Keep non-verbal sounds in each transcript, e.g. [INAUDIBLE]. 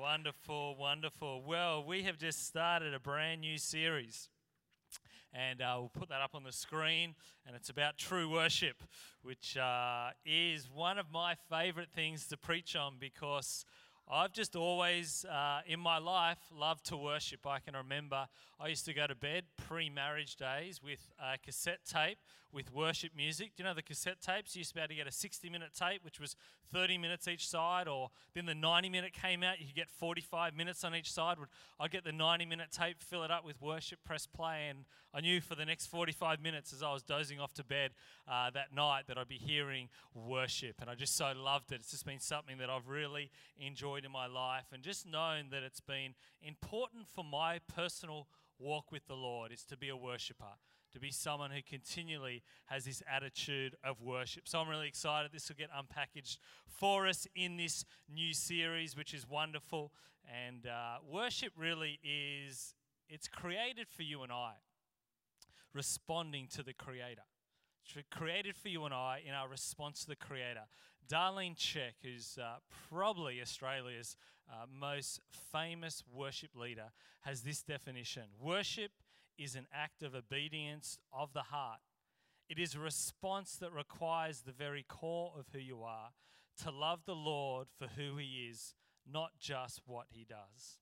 Wonderful, wonderful. Well, we have just started a brand new series. And uh, we'll put that up on the screen. And it's about true worship, which uh, is one of my favorite things to preach on because I've just always, uh, in my life, loved to worship. I can remember I used to go to bed pre marriage days with a cassette tape with worship music. Do you know the cassette tapes? You used to be able to get a 60 minute tape, which was 30 minutes each side, or then the 90 minute came out, you could get 45 minutes on each side. I'd get the 90 minute tape, fill it up with worship, press play, and I knew for the next 45 minutes as I was dozing off to bed uh, that night that I'd be hearing worship. And I just so loved it. It's just been something that I've really enjoyed in my life, and just known that it's been important for my personal walk with the Lord is to be a worshiper to be someone who continually has this attitude of worship. So I'm really excited. This will get unpackaged for us in this new series, which is wonderful. And uh, worship really is, it's created for you and I, responding to the Creator. It's created for you and I in our response to the Creator. Darlene Zschech, who's uh, probably Australia's uh, most famous worship leader, has this definition Worship is an act of obedience of the heart. It is a response that requires the very core of who you are to love the Lord for who He is, not just what He does.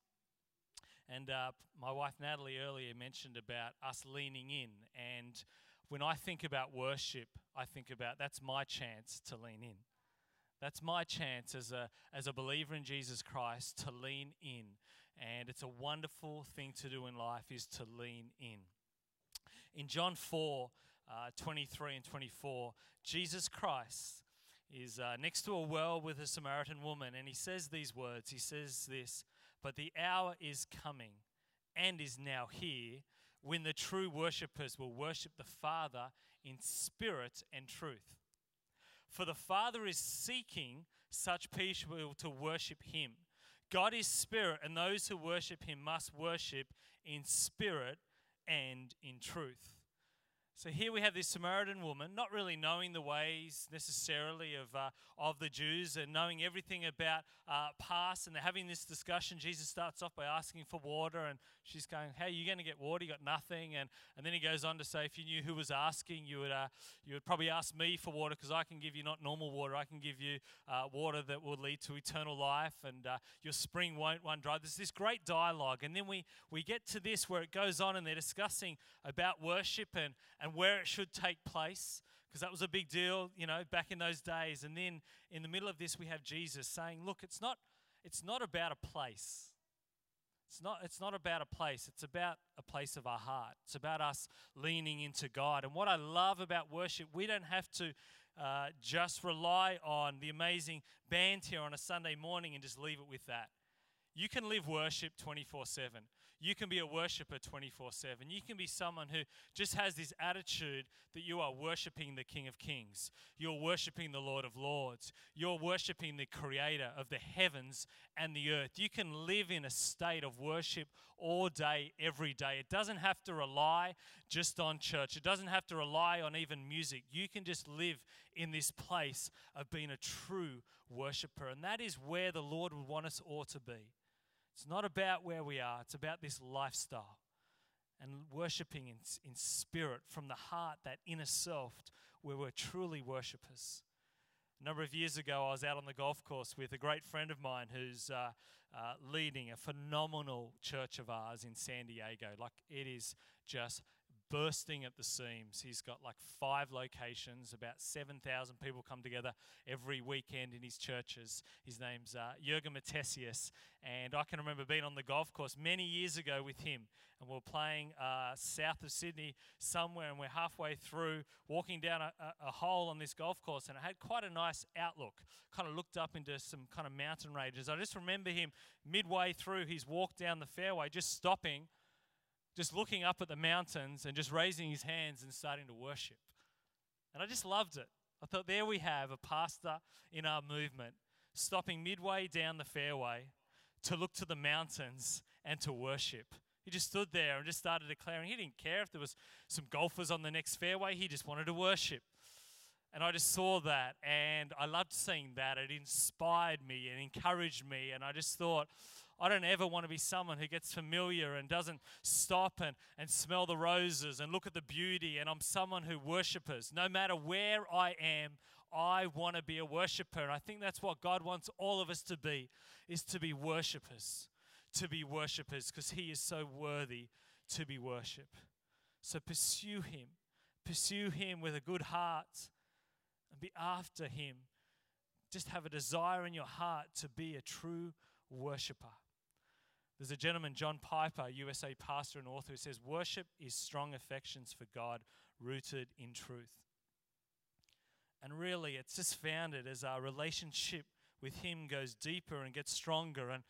And uh, my wife Natalie earlier mentioned about us leaning in. And when I think about worship, I think about that's my chance to lean in. That's my chance as a, as a believer in Jesus Christ to lean in and it's a wonderful thing to do in life is to lean in. In John 4, uh, 23 and 24, Jesus Christ is uh, next to a well with a Samaritan woman, and he says these words. He says this, But the hour is coming and is now here when the true worshippers will worship the Father in spirit and truth. For the Father is seeking such people to worship him. God is spirit, and those who worship him must worship in spirit and in truth. So here we have this Samaritan woman, not really knowing the ways necessarily of, uh, of the Jews and knowing everything about uh, past. And they're having this discussion. Jesus starts off by asking for water, and she's going, are you going to get water? You got nothing. And, and then he goes on to say, If you knew who was asking, you would, uh, you would probably ask me for water because I can give you not normal water. I can give you uh, water that will lead to eternal life, and uh, your spring won't run dry. There's this great dialogue. And then we, we get to this where it goes on, and they're discussing about worship and, and and where it should take place because that was a big deal, you know, back in those days. And then in the middle of this, we have Jesus saying, "Look, it's not, it's not about a place. It's not, it's not about a place. It's about a place of our heart. It's about us leaning into God. And what I love about worship, we don't have to uh, just rely on the amazing band here on a Sunday morning and just leave it with that. You can live worship 24 7. You can be a worshiper 24 7. You can be someone who just has this attitude that you are worshiping the King of Kings. You're worshiping the Lord of Lords. You're worshiping the Creator of the heavens and the earth. You can live in a state of worship all day, every day. It doesn't have to rely just on church, it doesn't have to rely on even music. You can just live in this place of being a true worshiper. And that is where the Lord would want us all to be. It's not about where we are, it's about this lifestyle and worshiping in, in spirit from the heart, that inner self, where we're truly worshippers. A number of years ago, I was out on the golf course with a great friend of mine who's uh, uh, leading a phenomenal church of ours in San Diego. Like, it is just bursting at the seams. He's got like five locations, about 7,000 people come together every weekend in his churches. His name's uh, Jurgen Matthesius, and I can remember being on the golf course many years ago with him, and we are playing uh, south of Sydney somewhere, and we're halfway through walking down a, a, a hole on this golf course, and it had quite a nice outlook. Kind of looked up into some kind of mountain ranges. I just remember him midway through his walk down the fairway, just stopping just looking up at the mountains and just raising his hands and starting to worship. And I just loved it. I thought, there we have a pastor in our movement stopping midway down the fairway to look to the mountains and to worship. He just stood there and just started declaring. He didn't care if there was some golfers on the next fairway. He just wanted to worship. And I just saw that and I loved seeing that. It inspired me and encouraged me. And I just thought, I don't ever want to be someone who gets familiar and doesn't stop and, and smell the roses and look at the beauty. And I'm someone who worshippers. No matter where I am, I want to be a worshiper. And I think that's what God wants all of us to be, is to be worshippers. To be worshippers, because He is so worthy to be worshipped. So pursue Him. Pursue Him with a good heart and be after Him. Just have a desire in your heart to be a true worshiper. There's a gentleman, John Piper, USA pastor and author, who says, Worship is strong affections for God rooted in truth. And really, it's just founded as our relationship with Him goes deeper and gets stronger. And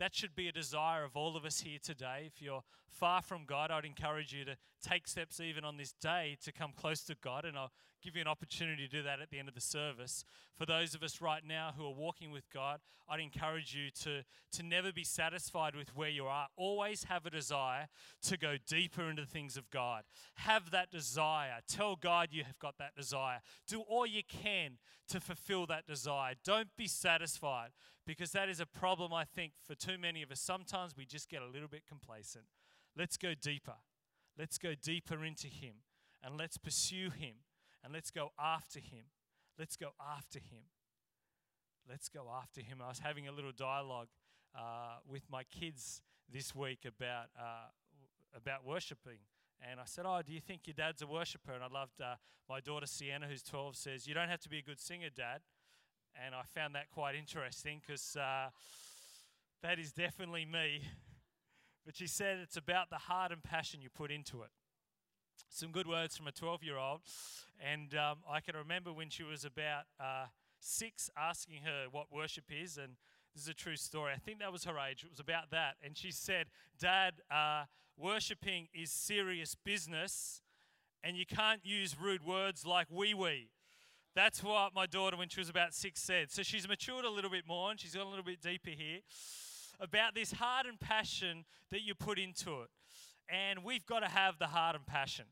that should be a desire of all of us here today. If you're far from God, I'd encourage you to take steps even on this day to come close to God. And I'll give you an opportunity to do that at the end of the service. For those of us right now who are walking with God, I'd encourage you to, to never be satisfied with where you are. Always have a desire to go deeper into the things of God. Have that desire. Tell God you have got that desire. Do all you can to fulfill that desire. Don't be satisfied because that is a problem, I think, for too many of us. Sometimes we just get a little bit complacent. Let's go deeper. Let's go deeper into Him and let's pursue Him and let's go after him. Let's go after him. Let's go after him. I was having a little dialogue uh, with my kids this week about uh, about worshiping. And I said, Oh, do you think your dad's a worshiper? And I loved uh, my daughter Sienna, who's 12, says, You don't have to be a good singer, dad. And I found that quite interesting because uh, that is definitely me. But she said, It's about the heart and passion you put into it some good words from a 12 year old. And um, I can remember when she was about uh, six asking her what worship is. And this is a true story. I think that was her age. It was about that. And she said, Dad, uh, worshiping is serious business. And you can't use rude words like wee wee. That's what my daughter, when she was about six, said. So she's matured a little bit more and she's gone a little bit deeper here about this heart and passion that you put into it. And we've got to have the heart and passion.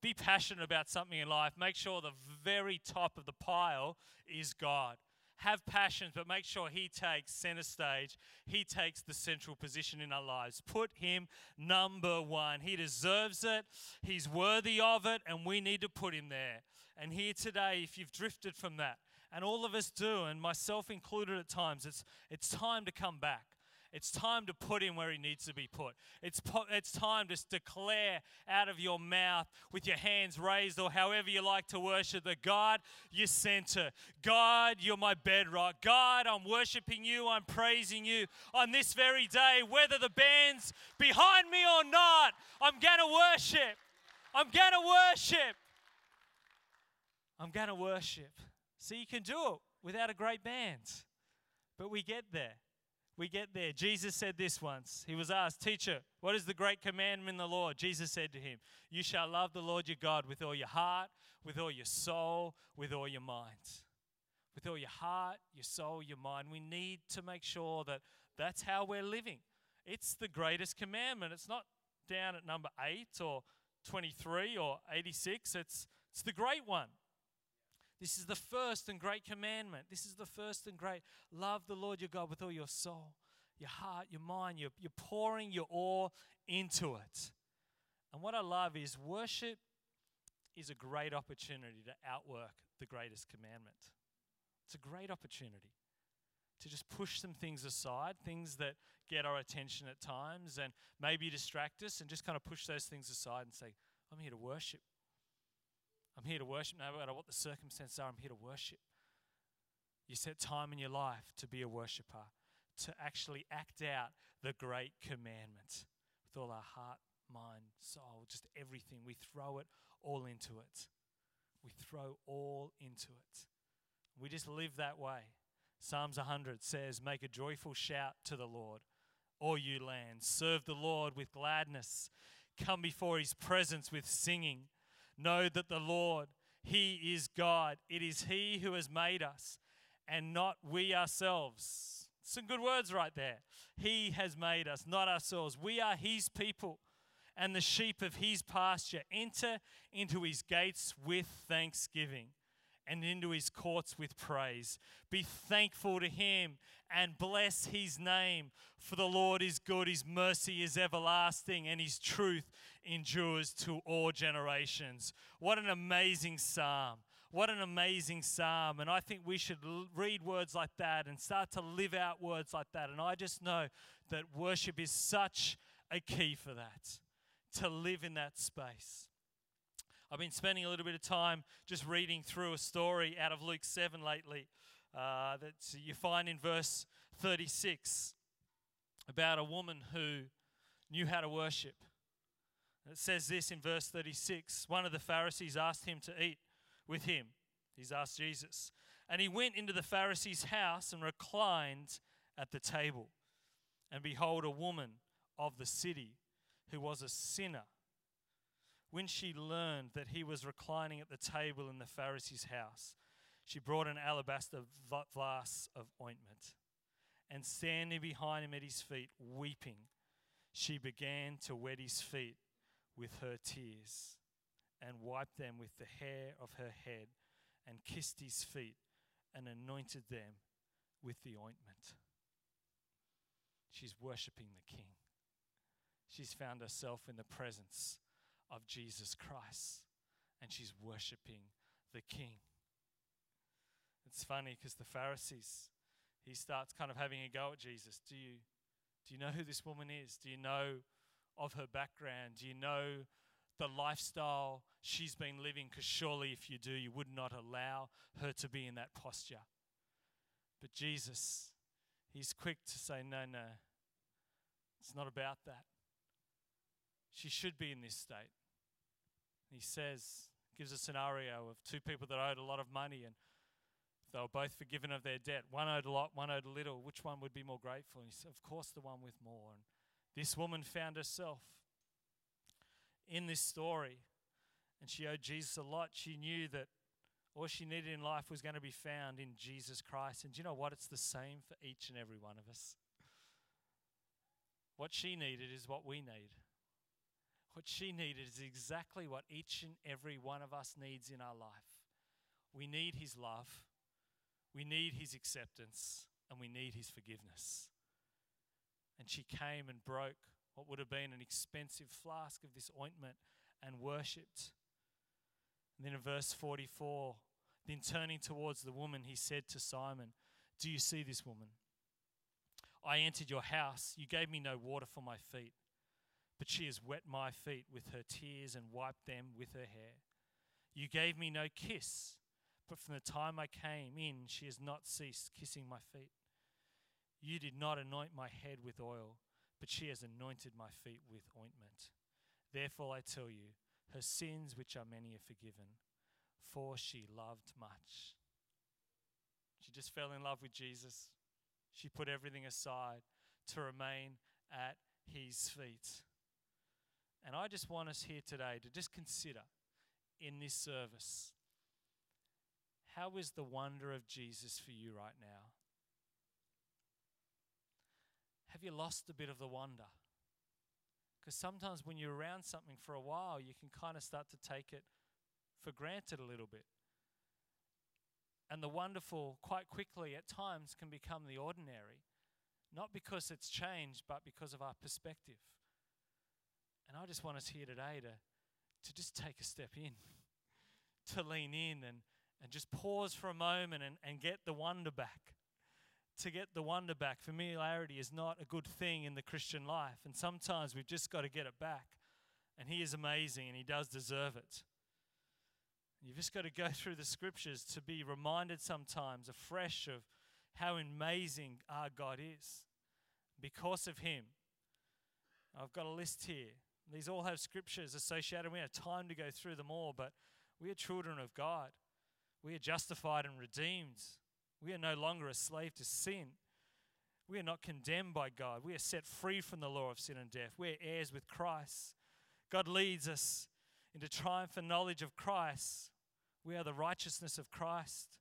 Be passionate about something in life. Make sure the very top of the pile is God. Have passions, but make sure He takes center stage. He takes the central position in our lives. Put Him number one. He deserves it, He's worthy of it, and we need to put Him there. And here today, if you've drifted from that, and all of us do, and myself included at times, it's, it's time to come back. It's time to put him where he needs to be put. It's, po- it's time to declare out of your mouth with your hands raised or however you like to worship that God, you're center. God, you're my bedrock. God, I'm worshiping you. I'm praising you on this very day, whether the band's behind me or not. I'm going to worship. I'm going to worship. I'm going to worship. So you can do it without a great band, but we get there we get there. Jesus said this once. He was asked, Teacher, what is the great commandment in the Lord? Jesus said to him, You shall love the Lord your God with all your heart, with all your soul, with all your mind. With all your heart, your soul, your mind. We need to make sure that that's how we're living. It's the greatest commandment. It's not down at number 8 or 23 or 86. It's, it's the great one. This is the first and great commandment. This is the first and great. Love the Lord your God with all your soul, your heart, your mind. You're, you're pouring your all into it. And what I love is worship is a great opportunity to outwork the greatest commandment. It's a great opportunity to just push some things aside, things that get our attention at times and maybe distract us, and just kind of push those things aside and say, I'm here to worship. I'm here to worship no matter what the circumstances are. I'm here to worship. You set time in your life to be a worshiper, to actually act out the great commandment with all our heart, mind, soul, just everything. We throw it all into it. We throw all into it. We just live that way. Psalms 100 says, Make a joyful shout to the Lord, all you lands. Serve the Lord with gladness. Come before his presence with singing. Know that the Lord, He is God. It is He who has made us and not we ourselves. Some good words right there. He has made us, not ourselves. We are His people and the sheep of His pasture. Enter into His gates with thanksgiving and into his courts with praise. Be thankful to him and bless his name, for the Lord is good, his mercy is everlasting, and his truth endures to all generations. What an amazing psalm! What an amazing psalm. And I think we should l- read words like that and start to live out words like that. And I just know that worship is such a key for that, to live in that space. I've been spending a little bit of time just reading through a story out of Luke 7 lately uh, that you find in verse 36 about a woman who knew how to worship. It says this in verse 36 One of the Pharisees asked him to eat with him. He's asked Jesus. And he went into the Pharisee's house and reclined at the table. And behold, a woman of the city who was a sinner when she learned that he was reclining at the table in the Pharisee's house, she brought an alabaster glass of ointment. And standing behind him at his feet, weeping, she began to wet his feet with her tears and wiped them with the hair of her head and kissed his feet and anointed them with the ointment. She's worshipping the King. She's found herself in the presence of Jesus Christ and she's worshiping the King. It's funny because the Pharisees, he starts kind of having a go at Jesus. Do you, do you know who this woman is? Do you know of her background? Do you know the lifestyle she's been living? Because surely if you do, you would not allow her to be in that posture. But Jesus, he's quick to say, no, no, it's not about that. She should be in this state. He says, gives a scenario of two people that owed a lot of money and they were both forgiven of their debt. One owed a lot, one owed a little. Which one would be more grateful? And he said, Of course, the one with more. And this woman found herself in this story and she owed Jesus a lot. She knew that all she needed in life was going to be found in Jesus Christ. And do you know what? It's the same for each and every one of us. What she needed is what we need. What she needed is exactly what each and every one of us needs in our life. We need His love, we need His acceptance, and we need His forgiveness. And she came and broke what would have been an expensive flask of this ointment and worshipped. And then in verse 44, then turning towards the woman, he said to Simon, Do you see this woman? I entered your house. You gave me no water for my feet but she has wet my feet with her tears and wiped them with her hair. You gave me no kiss, but from the time I came in, she has not ceased kissing my feet. You did not anoint my head with oil, but she has anointed my feet with ointment. Therefore, I tell you, her sins, which are many, are forgiven, for she loved much. She just fell in love with Jesus. She put everything aside to remain at his feet. And I just want us here today to just consider in this service how is the wonder of Jesus for you right now? Have you lost a bit of the wonder? Because sometimes when you're around something for a while, you can kind of start to take it for granted a little bit. And the wonderful, quite quickly at times, can become the ordinary, not because it's changed, but because of our perspective. And I just want us here today to, to just take a step in, [LAUGHS] to lean in and, and just pause for a moment and, and get the wonder back. To get the wonder back. Familiarity is not a good thing in the Christian life. And sometimes we've just got to get it back. And He is amazing and He does deserve it. You've just got to go [LAUGHS] through the scriptures to be reminded sometimes afresh of how amazing our God is. Because of Him, I've got a list here these all have scriptures associated. We have time to go through them all, but we are children of God. We are justified and redeemed. We are no longer a slave to sin. We are not condemned by God. We are set free from the law of sin and death. We are heirs with Christ. God leads us into triumph and knowledge of Christ. We are the righteousness of Christ.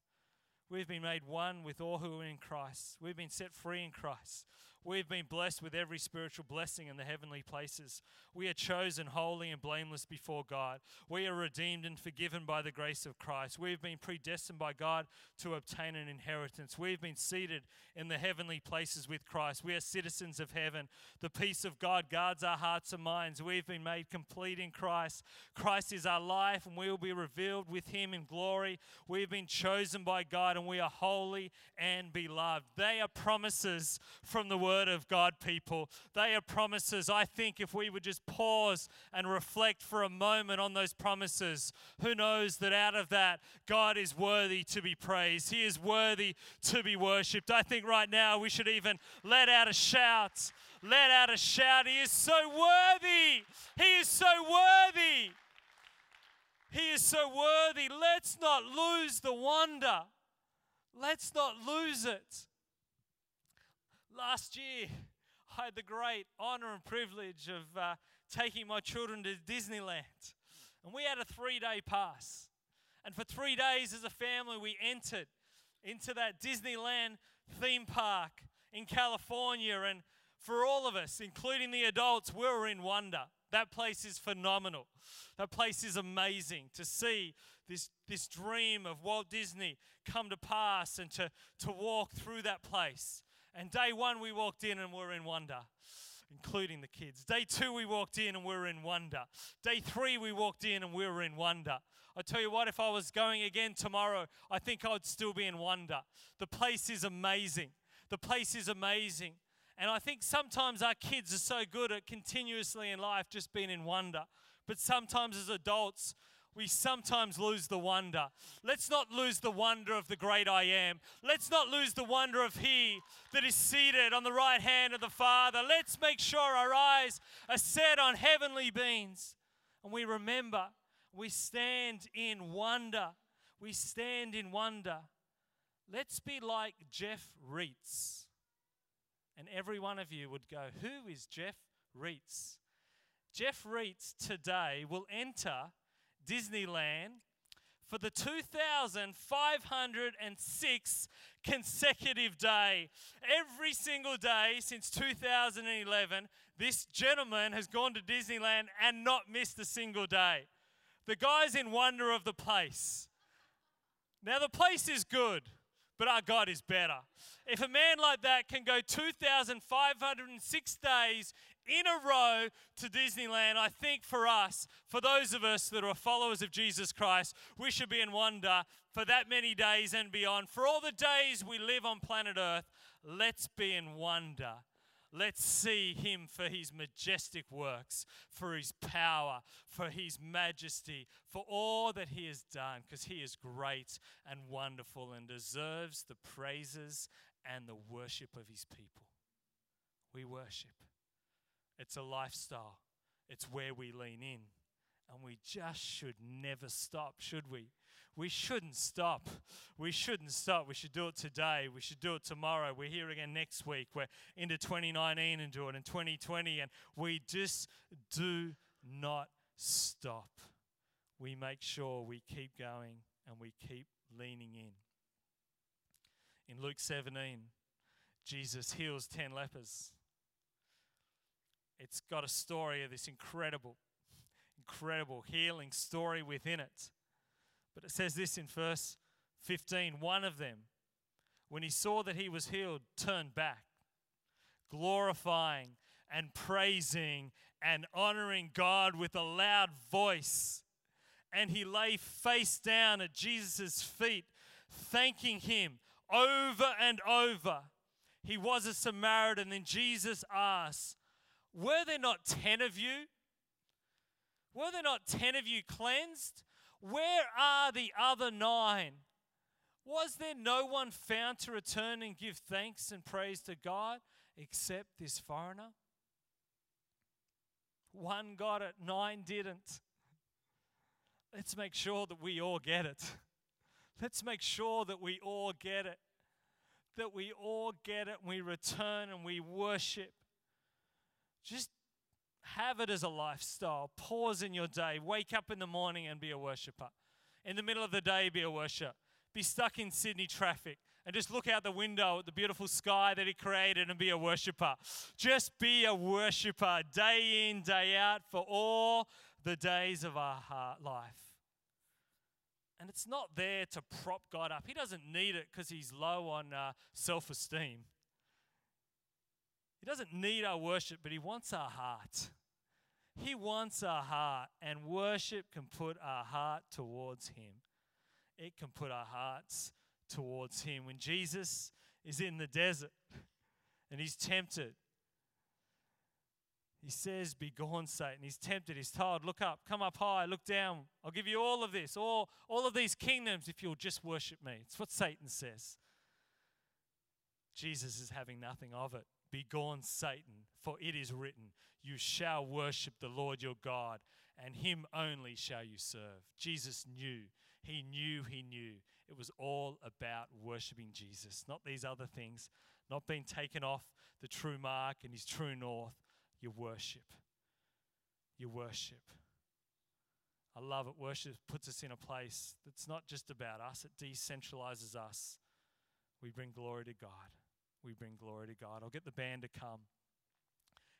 We've been made one with all who are in Christ. We've been set free in Christ. We've been blessed with every spiritual blessing in the heavenly places. We are chosen holy and blameless before God. We are redeemed and forgiven by the grace of Christ. We've been predestined by God to obtain an inheritance. We've been seated in the heavenly places with Christ. We are citizens of heaven. The peace of God guards our hearts and minds. We've been made complete in Christ. Christ is our life, and we will be revealed with Him in glory. We've been chosen by God, and we are holy and beloved. They are promises from the Word Word of God, people. They are promises. I think if we would just pause and reflect for a moment on those promises, who knows that out of that, God is worthy to be praised. He is worthy to be worshipped. I think right now we should even let out a shout. Let out a shout. He is so worthy. He is so worthy. He is so worthy. Let's not lose the wonder. Let's not lose it. Last year, I had the great honor and privilege of uh, taking my children to Disneyland. And we had a three day pass. And for three days as a family, we entered into that Disneyland theme park in California. And for all of us, including the adults, we were in wonder. That place is phenomenal. That place is amazing to see this, this dream of Walt Disney come to pass and to, to walk through that place. And day one, we walked in and we are in wonder, including the kids. Day two, we walked in and we are in wonder. Day three, we walked in and we were in wonder. I tell you what, if I was going again tomorrow, I think I'd still be in wonder. The place is amazing. The place is amazing. And I think sometimes our kids are so good at continuously in life just being in wonder. But sometimes as adults, we sometimes lose the wonder. Let's not lose the wonder of the great I am. Let's not lose the wonder of He that is seated on the right hand of the Father. Let's make sure our eyes are set on heavenly beings. And we remember, we stand in wonder. We stand in wonder. Let's be like Jeff Reitz. And every one of you would go, Who is Jeff Reitz? Jeff Reitz today will enter Disneyland for the 2,506 consecutive day. Every single day since 2011, this gentleman has gone to Disneyland and not missed a single day. The guy's in wonder of the place. Now, the place is good, but our God is better. If a man like that can go 2,506 days in a row to Disneyland, I think for us, for those of us that are followers of Jesus Christ, we should be in wonder for that many days and beyond. For all the days we live on planet Earth, let's be in wonder. Let's see him for his majestic works, for his power, for his majesty, for all that he has done, because he is great and wonderful and deserves the praises and the worship of his people. We worship. It's a lifestyle, it's where we lean in. And we just should never stop, should we? We shouldn't stop. We shouldn't stop. We should do it today. We should do it tomorrow. We're here again next week. We're into 2019 and do it in 2020. And we just do not stop. We make sure we keep going and we keep leaning in. In Luke 17, Jesus heals 10 lepers. It's got a story of this incredible, incredible healing story within it. But it says this in verse 15 one of them, when he saw that he was healed, turned back, glorifying and praising and honoring God with a loud voice. And he lay face down at Jesus' feet, thanking him over and over. He was a Samaritan, and Jesus asked, were there not 10 of you? Were there not 10 of you cleansed? Where are the other nine? Was there no one found to return and give thanks and praise to God except this foreigner? One got it, nine didn't. Let's make sure that we all get it. Let's make sure that we all get it. That we all get it and we return and we worship just have it as a lifestyle. Pause in your day. Wake up in the morning and be a worshiper. In the middle of the day, be a worshiper. Be stuck in Sydney traffic and just look out the window at the beautiful sky that He created and be a worshiper. Just be a worshiper day in, day out for all the days of our heart life. And it's not there to prop God up. He doesn't need it because He's low on uh, self esteem. He doesn't need our worship, but He wants our heart. He wants our heart, and worship can put our heart towards Him. It can put our hearts towards Him. When Jesus is in the desert and He's tempted, He says, Be gone, Satan. He's tempted. He's told, Look up, come up high, look down. I'll give you all of this, all, all of these kingdoms if you'll just worship me. It's what Satan says. Jesus is having nothing of it. Be gone, Satan, for it is written, You shall worship the Lord your God, and him only shall you serve. Jesus knew. He knew, he knew. It was all about worshiping Jesus, not these other things, not being taken off the true mark and his true north. Your worship. Your worship. I love it. Worship puts us in a place that's not just about us, it decentralizes us. We bring glory to God we bring glory to God. I'll get the band to come.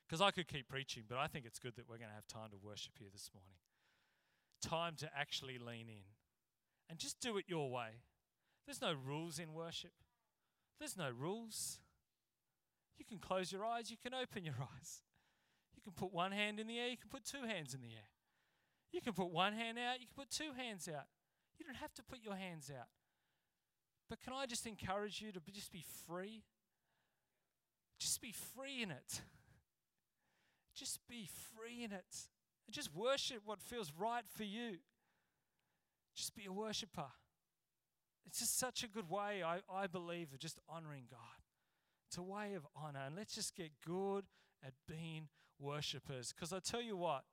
Because I could keep preaching, but I think it's good that we're going to have time to worship here this morning. Time to actually lean in and just do it your way. There's no rules in worship, there's no rules. You can close your eyes, you can open your [LAUGHS] eyes. You can put one hand in the air, you can put two hands in the air. You can put one hand out, you can put two hands out. You don't have to put your hands out. But can I just encourage you to just be free just be free in it. Just be free in it. And just worship what feels right for you. Just be a worshiper. It's just such a good way, I, I believe, of just honoring God. It's a way of honor. And let's just get good at being worshippers. Because I tell you what,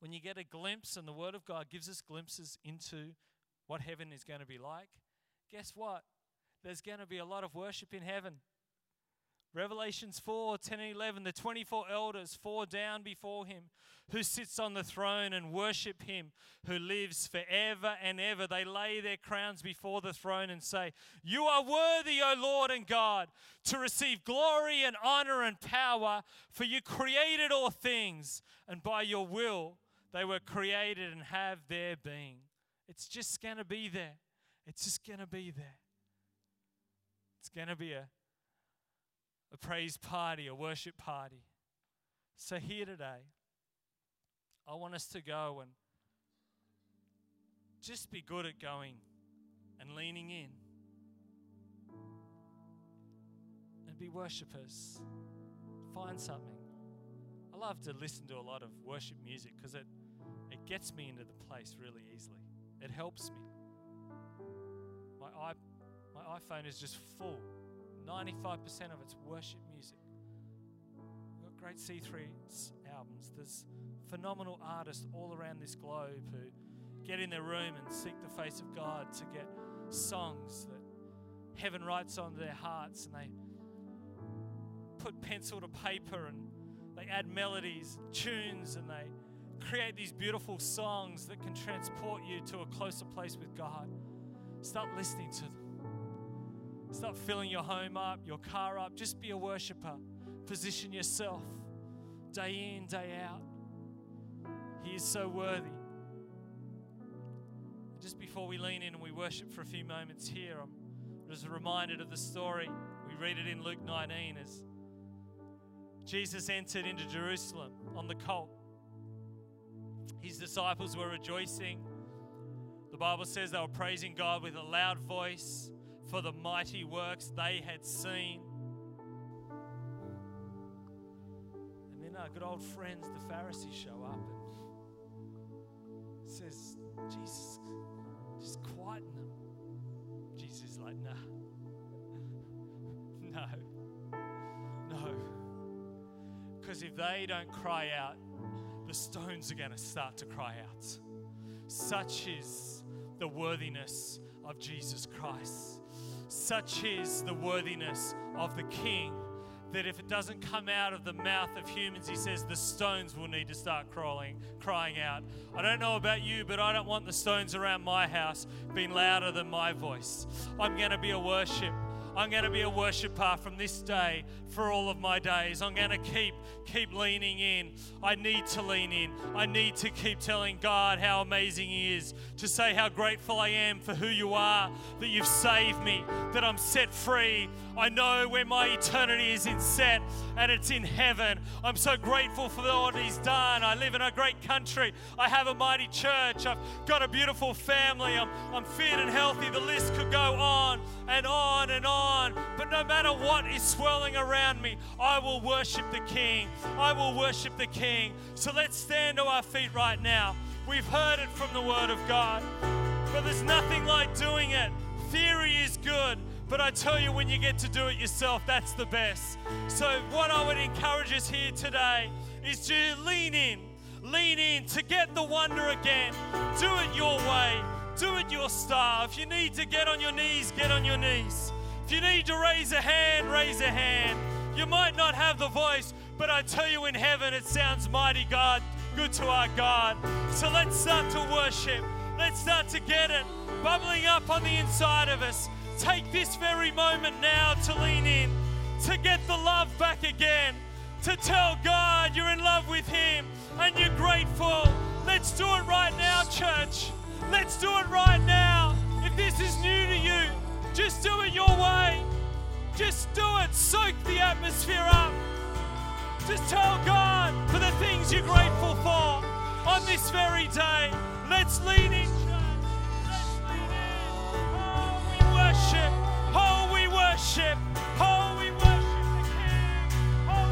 when you get a glimpse, and the Word of God gives us glimpses into what heaven is going to be like, guess what? There's going to be a lot of worship in heaven. Revelations 4 10 and 11, the 24 elders fall down before him who sits on the throne and worship him who lives forever and ever. They lay their crowns before the throne and say, You are worthy, O Lord and God, to receive glory and honor and power, for you created all things, and by your will they were created and have their being. It's just going to be there. It's just going to be there. It's going to be a a praise party, a worship party. So, here today, I want us to go and just be good at going and leaning in and be worshippers. Find something. I love to listen to a lot of worship music because it, it gets me into the place really easily. It helps me. My, my iPhone is just full 95% of it's worship music. We've got great C3 albums. There's phenomenal artists all around this globe who get in their room and seek the face of God to get songs that heaven writes on their hearts and they put pencil to paper and they add melodies, tunes, and they create these beautiful songs that can transport you to a closer place with God. Start listening to them. Start filling your home up, your car up. Just be a worshiper. Position yourself day in, day out. He is so worthy. Just before we lean in and we worship for a few moments here, I'm just reminded of the story. We read it in Luke 19 as Jesus entered into Jerusalem on the colt. His disciples were rejoicing. The Bible says they were praising God with a loud voice for the mighty works they had seen. And then our good old friends, the Pharisees, show up and says, Jesus, just quieten them. Jesus is like, nah. [LAUGHS] no. No. Because if they don't cry out, the stones are going to start to cry out. Such is the worthiness of Jesus Christ. Such is the worthiness of the King that if it doesn't come out of the mouth of humans, he says the stones will need to start crawling, crying out. I don't know about you, but I don't want the stones around my house being louder than my voice. I'm going to be a worship. I'm going to be a worshiper from this day for all of my days. I'm going to keep keep leaning in. I need to lean in. I need to keep telling God how amazing He is, to say how grateful I am for who you are, that you've saved me, that I'm set free. I know where my eternity is in set, and it's in heaven. I'm so grateful for what He's done. I live in a great country. I have a mighty church. I've got a beautiful family. I'm, I'm fit and healthy. The list could go on and on and on. But no matter what is swirling around me, I will worship the King. I will worship the King. So let's stand to our feet right now. We've heard it from the Word of God, but there's nothing like doing it. Theory is good, but I tell you, when you get to do it yourself, that's the best. So, what I would encourage us here today is to lean in, lean in to get the wonder again. Do it your way, do it your style. If you need to get on your knees, get on your knees. If you need to raise a hand, raise a hand. You might not have the voice, but I tell you in heaven it sounds mighty God, good to our God. So let's start to worship. Let's start to get it bubbling up on the inside of us. Take this very moment now to lean in, to get the love back again, to tell God you're in love with Him and you're grateful. Let's do it right now, church. Let's do it right now. If this is new to you, just do it your way. Just do it. Soak the atmosphere up. Just tell God for the things you're grateful for on this very day. Let's lean in Oh, we worship.